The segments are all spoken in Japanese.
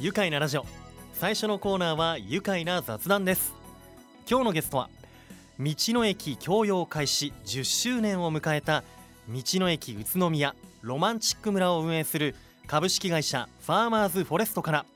愉快なラジオ。最初のコーナーは愉快な雑談です。今日のゲストは道の駅共用開始10周年を迎えた道の駅宇都宮ロマンチック村を運営する株式会社ファーマーズフォレストから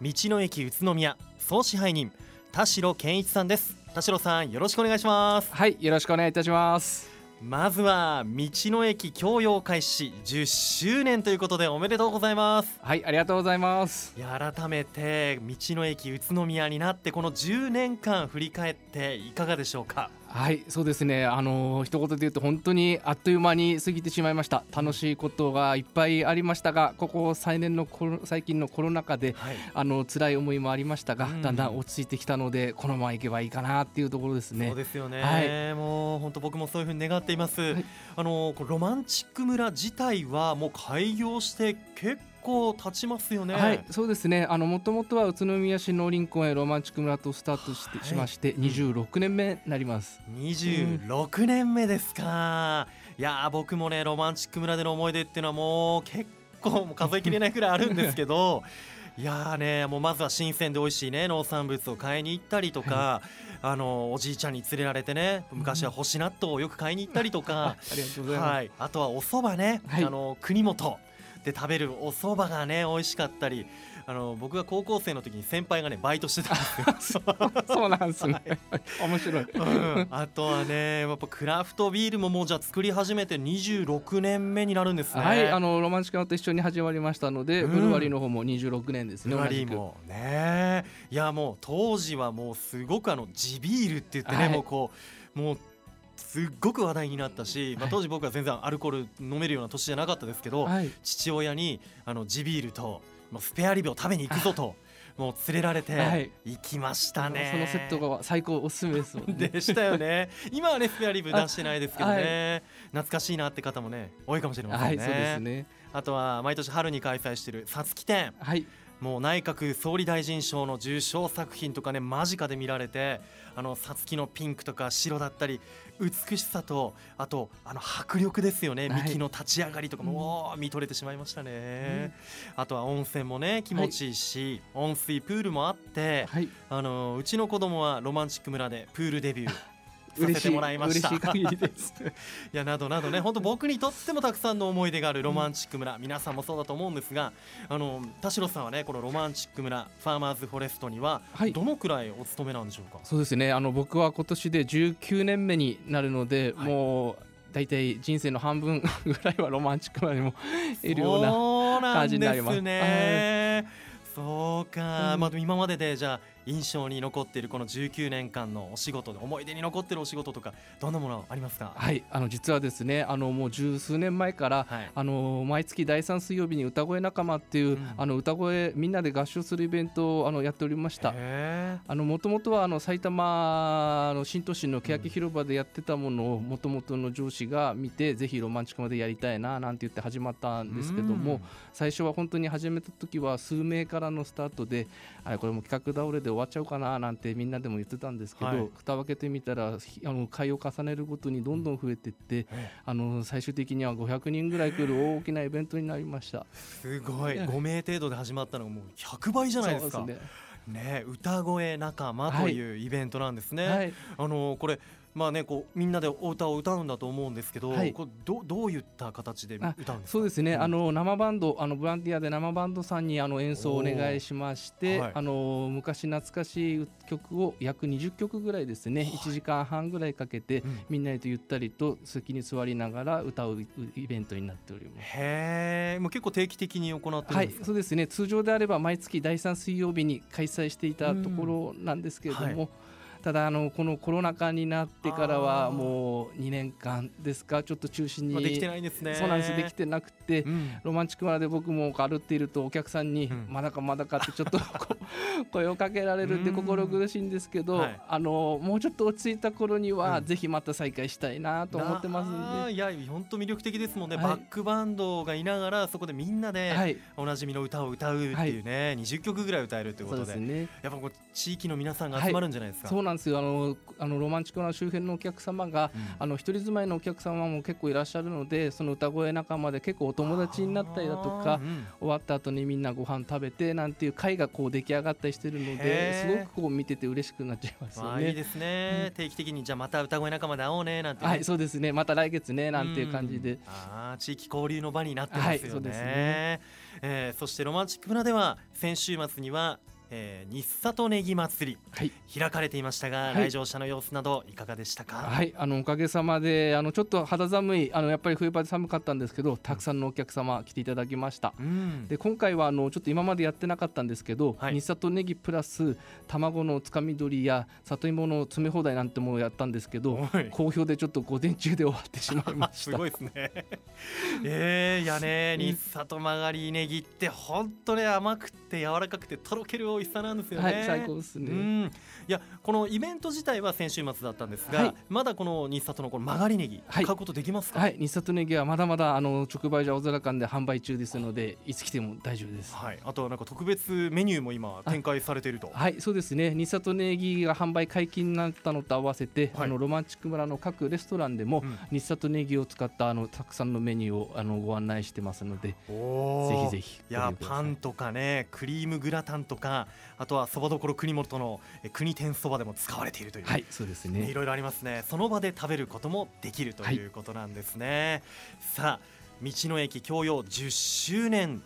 道の駅宇都宮総支配人田代健一さんです。田代さんよろしくお願いします。はいよろしくお願いいたします。まずは道の駅共用開始10周年ということでおめでとうございます。はいありがとうございます。いや改めて道の駅宇都宮になってこの10年間振り返っていかがでしょうか？はいそうですね。あの一言で言うと本当にあっという間に過ぎてしまいました。楽しいことがいっぱいありましたがここ最年の最近のコロナ禍で、はい、あの辛い思いもありましたが、うん、だんだん落ち着いてきたのでこのままいけばいいかなっていうところですね。そうですよね、はい、もう本当僕もそういうふうに願っています、はい、あのロマンチック村自体はもう開業して結構構経ちますよね。はい、そうですね。あのもともとは宇都宮市農林公園ロマンチック村とスタートして、はい、しまして26年目になります。26年目ですか。いや僕もねロマンチック村での思い出っていうのはもう結構数えきれないくらいあるんですけど。いやねもうまずは新鮮で美味しいね農産物を買いに行ったりとか、はい、あのおじいちゃんに連れられてね昔は干し納豆をよく買いに行ったりとか、ありがとうございます、はい、あとはお蕎麦ね、はい、あの国本で食べるお蕎麦がね美味しかったりあの僕が高校生の時に先輩がねバイトしてたんですよ。そうなんですね、はい、面白い、うん、あとはねやっぱクラフトビールももうじゃあ作り始めて26年目になるんですね。はいあのロマンチカと一緒に始まりましたので、うん、ブルワリーの方も26年ですねブルワリーもね。いやもう当時はもうすごくあの地ビールって言ってね、はい、もうこうもうすっごく話題になったし、まあ、当時僕は全然アルコール飲めるような年じゃなかったですけど、はい、父親にあの地ビールと、まあ、スペアリブを食べに行くぞと。もう連れられて行きましたね、はい、そのセットが最高おすすめですもん、ね、でしたよね。今はねスペアリブ出してないですけどね、はい、懐かしいなって方もね多いかもしれませんね、はい、そうですね。あとは毎年春に開催しているさつき展、はい、もう内閣総理大臣賞の受賞作品とかね間近で見られてあのさつきのピンクとか白だったり美しさとあとあの迫力ですよね、はい、幹の立ち上がりとかも、うん、見とれてしまいましたね、うん、あとは温泉もね気持ちいいし、はい、温水プールもあって、はい、あのうちの子供はロマンチック村でプールデビューさせてもらいました。いやなどなどね。本当僕にとってもたくさんの思い出があるロマンチック村、うん、皆さんもそうだと思うんですがあの田代さんはねこのロマンチック村ファーマーズフォレストにはどのくらいお勤めなんでしょうか、はい、そうですね。あの僕は今年で19年目になるので、はい、もう大体人生の半分 ぐらいはロマンチック村にも いるような感じになります。ね、そうか、うん、まあ今まででじゃあ印象に残っているこの19年間のお仕事で思い出に残っているお仕事とかどんなものありますか？はいあの実はですねあのもう十数年前から、はい、あの毎月第3水曜日に歌声仲間っていう、うん、あの歌声みんなで合唱するイベントをあのやっておりました。もともとはあの埼玉の新都心の欅広場でやってたものをもともとの上司が見て、ぜひロマンチックまでやりたいななんて言って始まったんですけども、うん、最初は本当に始めた時は数名からのスタートであれこれも企画倒れで終わっちゃうかななんてみんなでも言ってたんですけど、はい、蓋を開けてみたらあの会を重ねるごとにどんどん増えていって、うん、あの最終的には500人ぐらい来る大きなイベントになりました。すごい。5名程度で始まったのがもう100倍じゃないですか。ね。ね、歌声仲間というイベントなんですね。はい、あのこれまあね、こうみんなでお歌を歌うんだと思うんですけど、はい、これどどういった形で歌うんですか？そうですね、うん、あの生バンドあのボランティアで生バンドさんにあの演奏をお願いしまして、はい、あの昔懐かしい曲を約20曲ぐらいですね、はい、1時間半ぐらいかけて、うん、みんなでゆったりと席に座りながら歌うイベントになっております。へえもう結構定期的に行ってるんですか？はいそうですね。通常であれば毎月第3水曜日に開催していたところなんですけれども、ただあのこのコロナ禍になってからはもう2年間ですか？ちょっと中心に。できてないですね。そうなんです。できてなくて、うん、ロマンチック村で僕も歩っているとお客さんに、まだかまだかってちょっと 声をかけられるん。で心苦しいんですけど、はい、あのもうちょっと落ち着いた頃には、ぜひまた再開したいなと思ってますんでいや本当魅力的ですもんね、はい、バックバンドがいながらそこでみんなでおなじみの歌を歌うっていうね、はい、20曲ぐらい歌えるってことで、ね、やっぱこう地域の皆さんが集まるんじゃないですか、そうなんですよあのあのロマンチックな周辺のお客様が、うん、あの一人住まいのお客様も結構いらっしゃるのでその歌声仲間で結構友達になったりだとか、うん、終わった後にみんなご飯食べてなんていう会がこう出来上がったりしてるのですごくこう見てて嬉しくなっちゃいますよね。いいですね、うん、定期的にじゃあまた歌声仲間で会おうねなんて、ね、はいそうですね。また来月ねなんていう感じで、あ地域交流の場になってますよね。はい、そうですね。えー、そしてロマンチック村では先週末にはえー、日里ネギ祭り、はい、開かれていましたが、はい、来場者の様子などいかがでしたか？はい、あのおかげさまであのちょっと肌寒いあのやっぱり冬場で寒かったんですけど、たくさんのお客様来ていただきました。うん、で今回はあのちょっと今までやってなかったんですけど、はい、日里ネギプラス卵のつかみ取りや里芋の詰め放題なんてもやったんですけど、好評でちょっと午前中で終わってしまいました。すごいですね。えー、いやね日里曲がりネギって本当ね甘くて柔らかくてとろける美味しさなんですよね。はい、最高ですね。いやこのイベント自体は先週末だったんですが、はい、まだこの日里のこの曲がりネギ、買うことできますか？はい、日里ネギはまだまだあの直売所青空館で販売中ですので、いつ来ても大丈夫です。はい、あとはなんか特別メニューも今展開されていると。はい、そうですね。日里ネギが販売解禁になったのと合わせて、あのロマンチック村の各レストランでも、うん、日里ネギを使ったあのたくさんのメニューをあのご案内してますので、ぜひぜひ。いやパンとかね、クリームグラタンとか、あとはそばどころ国本の国天そばでも使われているという、はい、そうですね。いろいろありますね。その場で食べることもできるということなんですね、はい、さあ道の駅共用10周年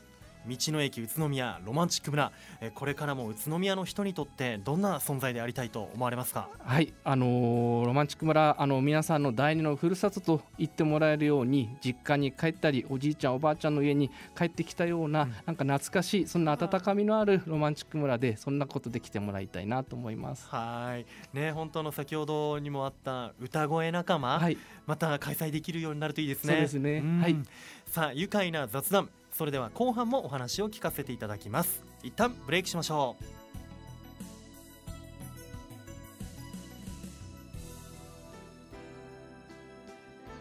道の駅宇都宮ロマンチック村。これからも宇都宮の人にとってどんな存在でありたいと思われますか？はいあのー、ロマンチック村あの皆さんの第二のふるさとと言ってもらえるように実家に帰ったりおじいちゃんおばあちゃんの家に帰ってきたような、うん、なんか懐かしいそんな温かみのあるロマンチック村でそんなことで来てもらいたいなと思います。はい。ね本当の先ほどにもあった歌声仲間、はい、また開催できるようになるといいですね。そうですね、はい。さあ愉快な雑談それでは後半もお話を聞かせていただきます。一旦ブレイクしましょう。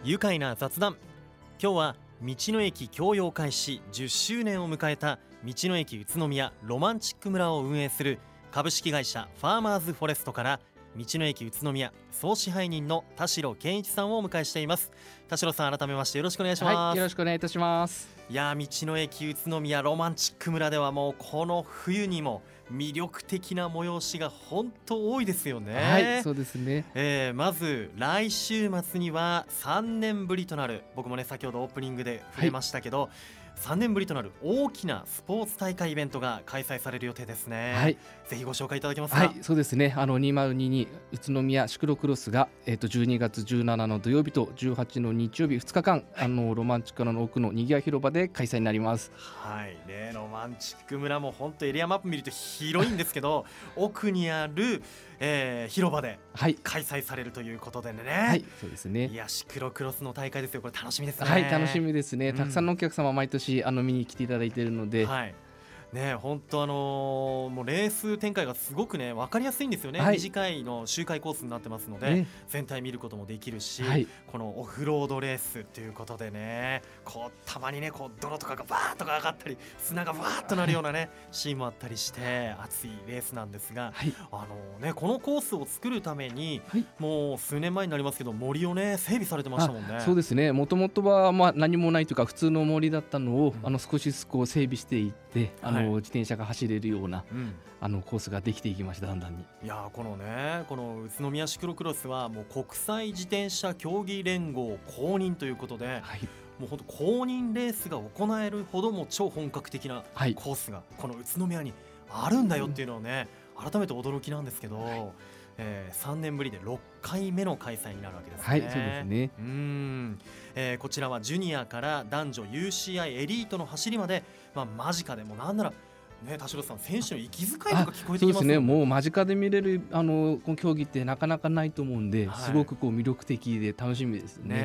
愉快な雑談。今日は道の駅共用開始10周年を迎えた道の駅宇都宮ロマンチック村を運営する株式会社ファーマーズフォレストから道の駅宇都宮総支配人の田代健一さんをお迎えしています。田代さん改めましてよろしくお願いします、はい、よろしくお願いいたします。いや道の駅宇都宮ロマンチック村ではもうこの冬にも魅力的な催しが本当多いですよね。はいそうですね、えー、まず来週末には3年ぶりとなる僕もね先ほどオープニングで触れましたけど、はい3年ぶりとなる大きなスポーツ大会イベントが開催される予定ですね。はい、ぜひご紹介いただけますか？はい、そうですね。あの2022宇都宮シクロクロスがえっ、ー、と12月17の土曜日と18の日曜日2日間、はい、あのロマンチックの奥のにぎわ広場で開催になります。はいね、ロマンチック村も本当エリアマップ見ると広いんですけど、奥にあるえー、広場で開催されるということでね、はい、そうですね。いやシクロクロスの大会ですよ。これ楽しみですね。はい楽しみですね、たくさんのお客様毎年あの見に来ていただいているので、はいね本当あのー、もうレース展開がすごくね分かりやすいんですよね、はい、短いの周回コースになってますので、ね、全体見ることもできるし、はい、このオフロードレースということでねこうたまにねこう泥とかがバーッとか上がったり砂がバーッとなるようなねシーンもあったりして熱いレースなんですが、はい、あのねこのコースを作るために、もう数年前になりますけど森をね整備されてましたもんね。そうですね。もともとはまあ何もないというか普通の森だったのを、うん、あの少しずつこう整備していってあのの自転車が走れるような、うん、あのコースができていきましただんだんにいやこのねこの宇都宮シクロクロスはもう国際自転車競技連合公認ということで、はい、もう本当公認レースが行えるほども超本格的なコースがこの宇都宮にあるんだよっていうのをね、改めて驚きなんですけど。はいえー、3年ぶりで6回目の開催になるわけですね。はい、そうですね。うん、えー、こちらはジュニアから男女 UCI エリートの走りまで、まあ間近でもなんならね、田代さん、選手の息遣いとか聞こえてきます、ね、そうですね、もう間近で見れるあのこの競技ってなかなかないと思うんで、はい、すごくこう魅力的で楽しみですね。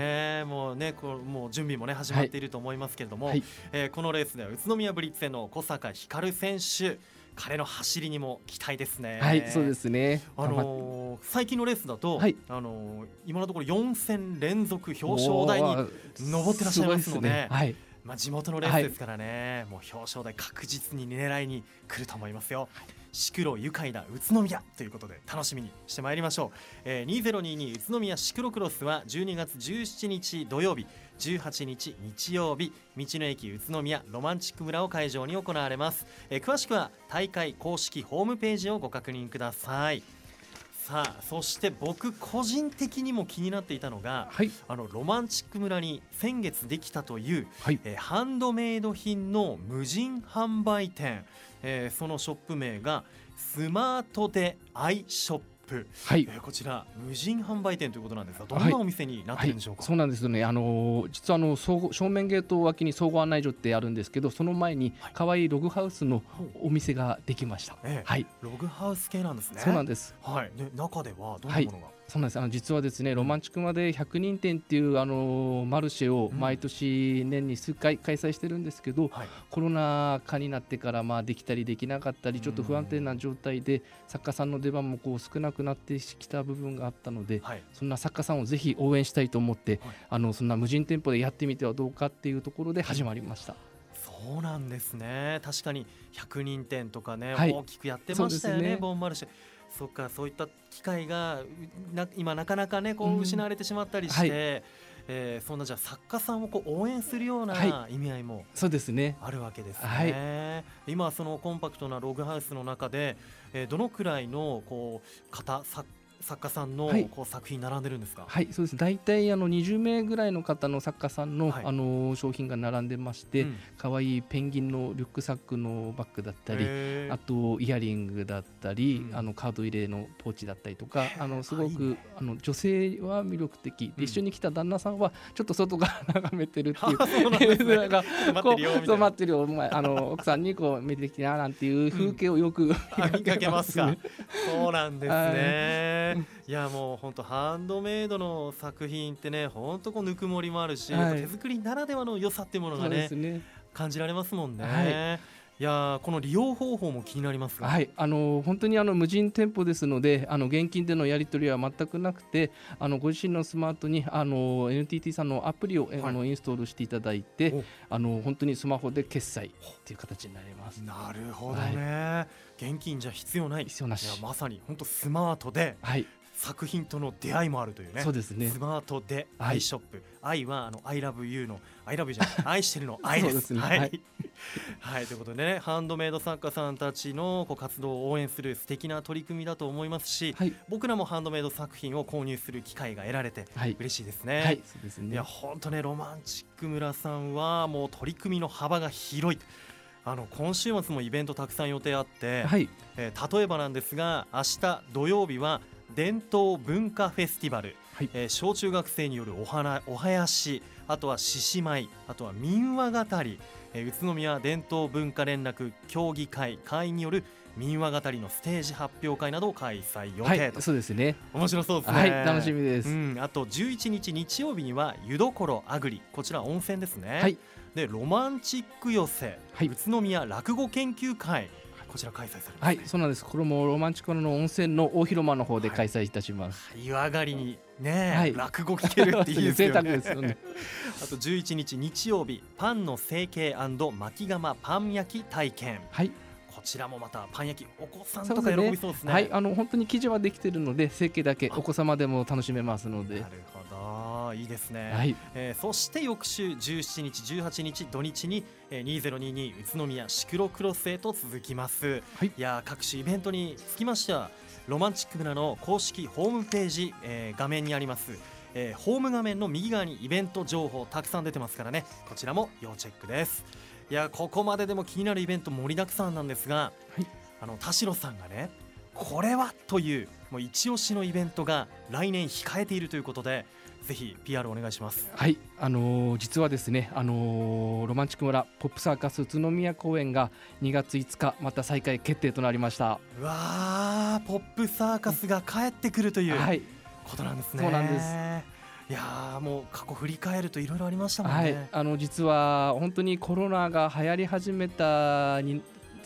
ねもうねこうもう準備もね始まっていると思いますけれども、はい、えー、このレースでは宇都宮ブリッツェの小坂光選手。彼の走りにも期待ですね。はい、そうですね。あのー、最近のレースだと、はい、あのー、今のところ4戦連続表彰台に上ってらっしゃいますので、ねはい、まあ地元のレースですからね、はい、もう表彰台確実に狙いに来ると思いますよ。シクロ愉快な宇都宮ということで楽しみにしてまいりましょう、えー、2022宇都宮シクロクロスは12月17日土曜日18日日曜日道の駅宇都宮ロマンチック村を会場に行われます、えー、詳しくは大会公式ホームページをご確認くださいさあそして僕個人的にも気になっていたのが、はい、あのロマンチック村に先月できたという、はい、えー、ハンドメイド品の無人販売店、えー、そのショップ名がスマートでアイショップ。プ、はい。えー、こちら無人販売店ということなんですがどんなお店になってるんでしょうか、はい。はい、そうなんですよね。あの実はあの正面ゲート脇に総合案内所ってあるんですけどその前に可愛いログハウスのお店ができました、えー、はい。ログハウス系なんですね。そうなんです。はい。で中ではどんなものが、そうなんです。あの実はですねロマンチックまで100人店っていうあのマルシェを毎年年に数回開催してるんですけど、うんはい、コロナ禍になってからまあできたりできなかったりちょっと不安定な状態で作家さんの出番もこう少なくなってきた部分があったので、はい、そんな作家さんをぜひ応援したいと思って、はい、あのそんな無人店舗でやってみてはどうかっていうところで始まりました。そうなんですね。確かに100人店とかね、大きくやってましたよね、ね。ボンマルシェ。そっかそういった機会がな今なかなかねこう失われてしまったりして、うんはい、えー、そんなじゃ作家さんをこう応援するような意味合いも、そうですね。あるわけですね。はい、今そのコンパクトなログハウスの中で、えー、どのくらいのこう方作作家さんのこう作品並んでるんですか、はい、そうです。大体あの20名ぐらいの方の作家さんの,、あの商品が並んでまして可愛、うん、いいペンギンのリュックサックのバッグだったりあとイヤリングだったり、うん、あのカード入れのポーチだったりとかあのすごくあの女性は魅力的。で一緒に来た旦那さんはちょっと外から 眺めてるっていう、がそう 待ってるよお前あの奥さんにこう見てきてななんていう風景をよく、見かけますか？そうなんですね。いやもう本当ハンドメイドの作品ってね本当こうぬくもりもあるし、はい、手作りならではの良さっていうものがね、ね、感じられますもんね。はいいやこの利用方法も気になりますはいあの本当にあの無人店舗ですのであの現金でのやり取りは全くなくてあのご自身のスマートにあの NTT さんのアプリを、はい、あのインストールしていただいてあの本当にスマホで決済っていう形になります。なるほどね、はい、現金じゃ必要ない。必要なし。まさに本当スマートで、はい、作品との出会いもあるというね。そうですね。スマートでアイショップ、はい、愛はあの I love you の I love you じゃない。愛してるの愛です。ですね、はい、はい、はい、ということでねハンドメイド作家さんたちのこう活動を応援する素敵な取り組みだと思いますし、はい、僕らもハンドメイド作品を購入する機会が得られて嬉しいですね、はい、そうですね。いや本当ねロマンチック村さんはもう取り組みの幅が広い。あの今週末もイベントたくさん予定あって、はい。えー、例えばなんですが明日土曜日は伝統文化フェスティバル、はい、えー、小中学生によるお花お囃子あとは獅子舞あとは民話語り、えー、宇都宮伝統文化連絡協議会会員による民話語りのステージ発表会などを開催予定と、はい、そうですね。面白そうですね、はい、楽しみです、うん、あと11日日曜日には湯どころあぐり。こちら温泉ですね、はい、でロマンチック寄せ、はい、宇都宮落語研究会こちら開催されます、ね、はいそうなんです。これもロマンチックの温泉の大広間の方で開催いたします、はい、湯上がりにね、はい、落語聞けるっていいですよね。よね。あと11日日曜日パンの成形巻き釜パン焼き体験。はい。こちらもまたパン焼きお子さんとか喜びそうですね、ね、はいあの本当に生地はできてるので成形だけお子様でも楽しめますので。なるほどいいですね、はい。えー、そして翌週17日18日土日に、えー、2022宇都宮シクロクロスへと続きます、はい、いや各種イベントにつきましてはロマンチック村の公式ホームページ、えー、画面にあります。えー、ホーム画面の右側にイベント情報たくさん出てますからね。こちらも要チェックです。いやここまででも気になるイベント盛りだくさんなんですが、はい、あの田代さんがねこれはというもう一押しのイベントが来年控えているということでぜひ PR お願いします。はいあのー、実はですねあのー、ロマンチック村ポップサーカス宇都宮公演が2月5日また再開決定となりました。うわポップサーカスが帰ってくるという、はい、ことなんですね。そうなんです。いやもう過去振り返るといろいろありましたもんね、はい、あの実は本当にコロナが流行り始めたに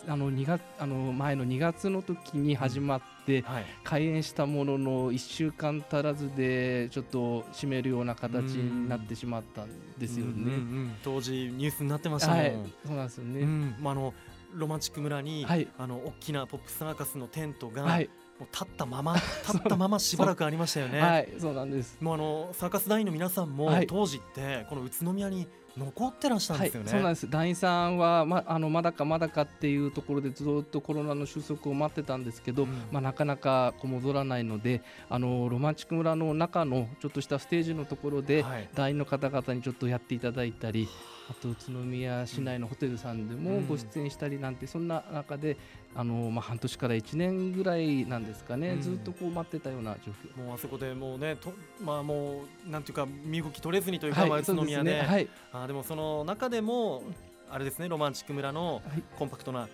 あの2月あの前の2月の時に始まって、うんはい、開園したものの1週間足らずでちょっと閉めるような形になってしまったんですよね。うんうんうん、当時ニュースになってましたもん、はい、そうなんですよね、うん。まあ、あのロマンチック村に、はい、あの大きなポップサーカスのテントが、はい、もう立ったまま 立ったまましばらくありましたよね。はい、そうなんです。もうあのサーカス団員の皆さんも、当時ってこの宇都宮に残ってらっしゃるんですよね、はい、そうなんです。団員さんはまあのまだかまだかっていうところでずっとコロナの収束を待ってたんですけど、うん、まあ、なかなかこう戻らないのであのロマンチック村の中のちょっとしたステージのところで、はい、団員の方々にちょっとやっていただいたりあと宇都宮市内のホテルさんでもご出演したりなんて、そんな中であのまあ、半年から1年ぐらいなんですかね、うん、ずっとこう待ってたような状況。もうあそこでもうねと、まあ、もうなんていうか身動き取れずにというか、はい、宇都宮で、ね。はい、あでもその中でもあれですねロマンチック村のコンパクトな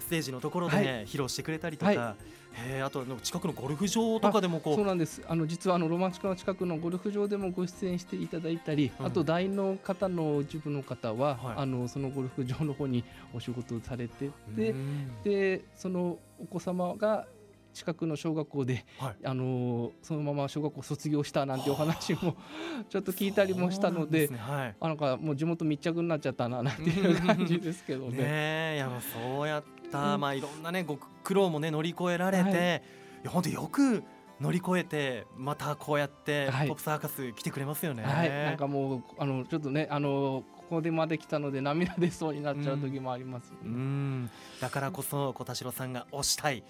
ステージのところで、ね、披露してくれたりとか、へあと近くのゴルフ場とかでもこう。そうなんです。あの実はあのロマンチックの近くのゴルフ場でもご出演していただいたり、うん、あと団員の方の一部の方は、はい、あのそのゴルフ場の方にお仕事されててでそのお子様が近くの小学校で、はい、あのそのまま小学校卒業したなんてお話も ちょっと聞いたりもしたので、ね。はい、あなんかもう地元密着になっちゃったななんていう感じですけどね。ねいやそうやった、うん、まあいろんなねご苦労もね乗り越えられて、はい、いや本当よく乗り越えてまたこうやってポップサーカス来てくれますよね。はい、なんかもうあのちょっとねあのここでまで来たので涙出そうになっちゃう時もあります、ね、うん。だからこそ小田代さんが推したい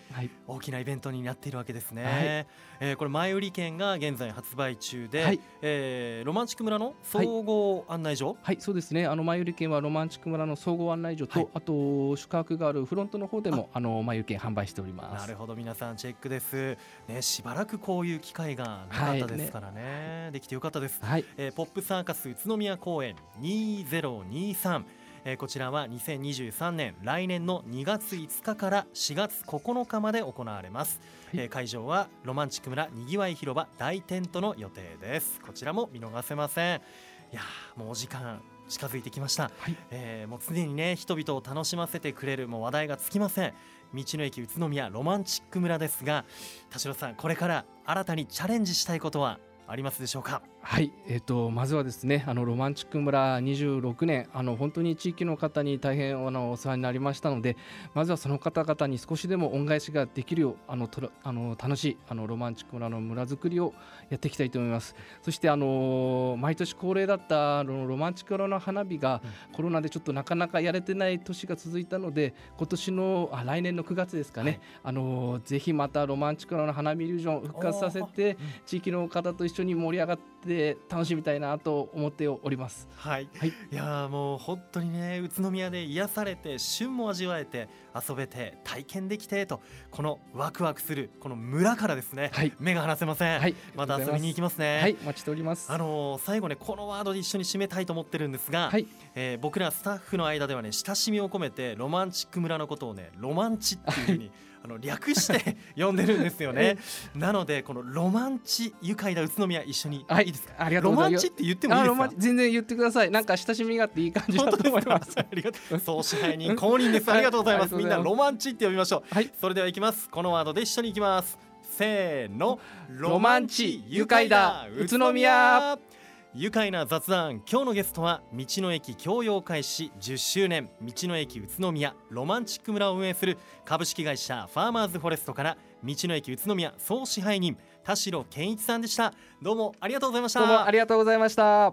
大きなイベントになっているわけですね、はい、えー、これ前売り券が現在発売中で、はい、えー、ロマンチック村の総合案内所、はい、はい、そうですね。あの前売り券はロマンチック村の総合案内所と、はい、あと宿泊があるフロントの方でもあ。の前売り券販売しております。なるほど。皆さんチェックです。ねしばらくこういう機会がなかったですからね。ね、できてよかったです、はい。えー、ポップサーカス宇都宮公演2023えー、こちらは2023年来年の2月5日から4月9日まで行われます、はい、えー、会場はロマンチック村にぎわい広場大テントの予定です。こちらも見逃せません。いやもうお時間近づいてきました、はい、えー、もう常にね人々を楽しませてくれるもう話題がつきません。道の駅宇都宮ロマンチック村ですが田代さんこれから新たにチャレンジしたいことはありますでしょうか？はい、えーと、まずはですねあのロマンチック村26年あの本当に地域の方に大変あのお世話になりましたのでまずはその方々に少しでも恩返しができるようあのとあの楽しいあのロマンチック村の村づくりをやっていきたいと思います。そしてあの毎年恒例だったあのロマンチック村の花火がコロナでちょっとなかなかやれてない年が続いたので今年のあ来年の9月ですかね、はい、あのぜひまたロマンチック村の花火イリュージョン復活させて地域の方と一緒に盛り上がってで楽しみたいなと思っております。はい。はい、いやもう本当にね宇都宮で癒されて旬も味わえて遊べて体験できてとこのワクワクするこの村からですね、はい、目が離せません。はい、また遊びに行きますね。はい、お待ちしております。あのー、最後ねこのワードで一緒に締めたいと思ってるんですが、はい、えー、僕らスタッフの間ではね親しみを込めてロマンチック村のことをねロマンチっていうふうに、あの略して 呼んでるんですよね。なのでこのロマンチ愉快な宇都宮一緒に、はい、いいですか？ありがとうロマンチって言ってもいいですか？全然言ってください。なんか親しみがあっていい感じだと思います。ありがとう。総支配人公認です。ありがとうございます。みんなロマンチって呼びましょう。はい。それではいきます。このワードで一緒にいきます。せーの。ロマンチ愉快だ宇都宮。愉快な雑談。今日のゲストは道の駅共用開始10周年。道の駅宇都宮。ロマンチック村を運営する株式会社ファーマーズフォレストから道の駅宇都宮総支配人田代健一さんでした。どうもありがとうございました。どうもありがとうございました。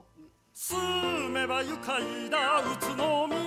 住めば愉快だ宇都宮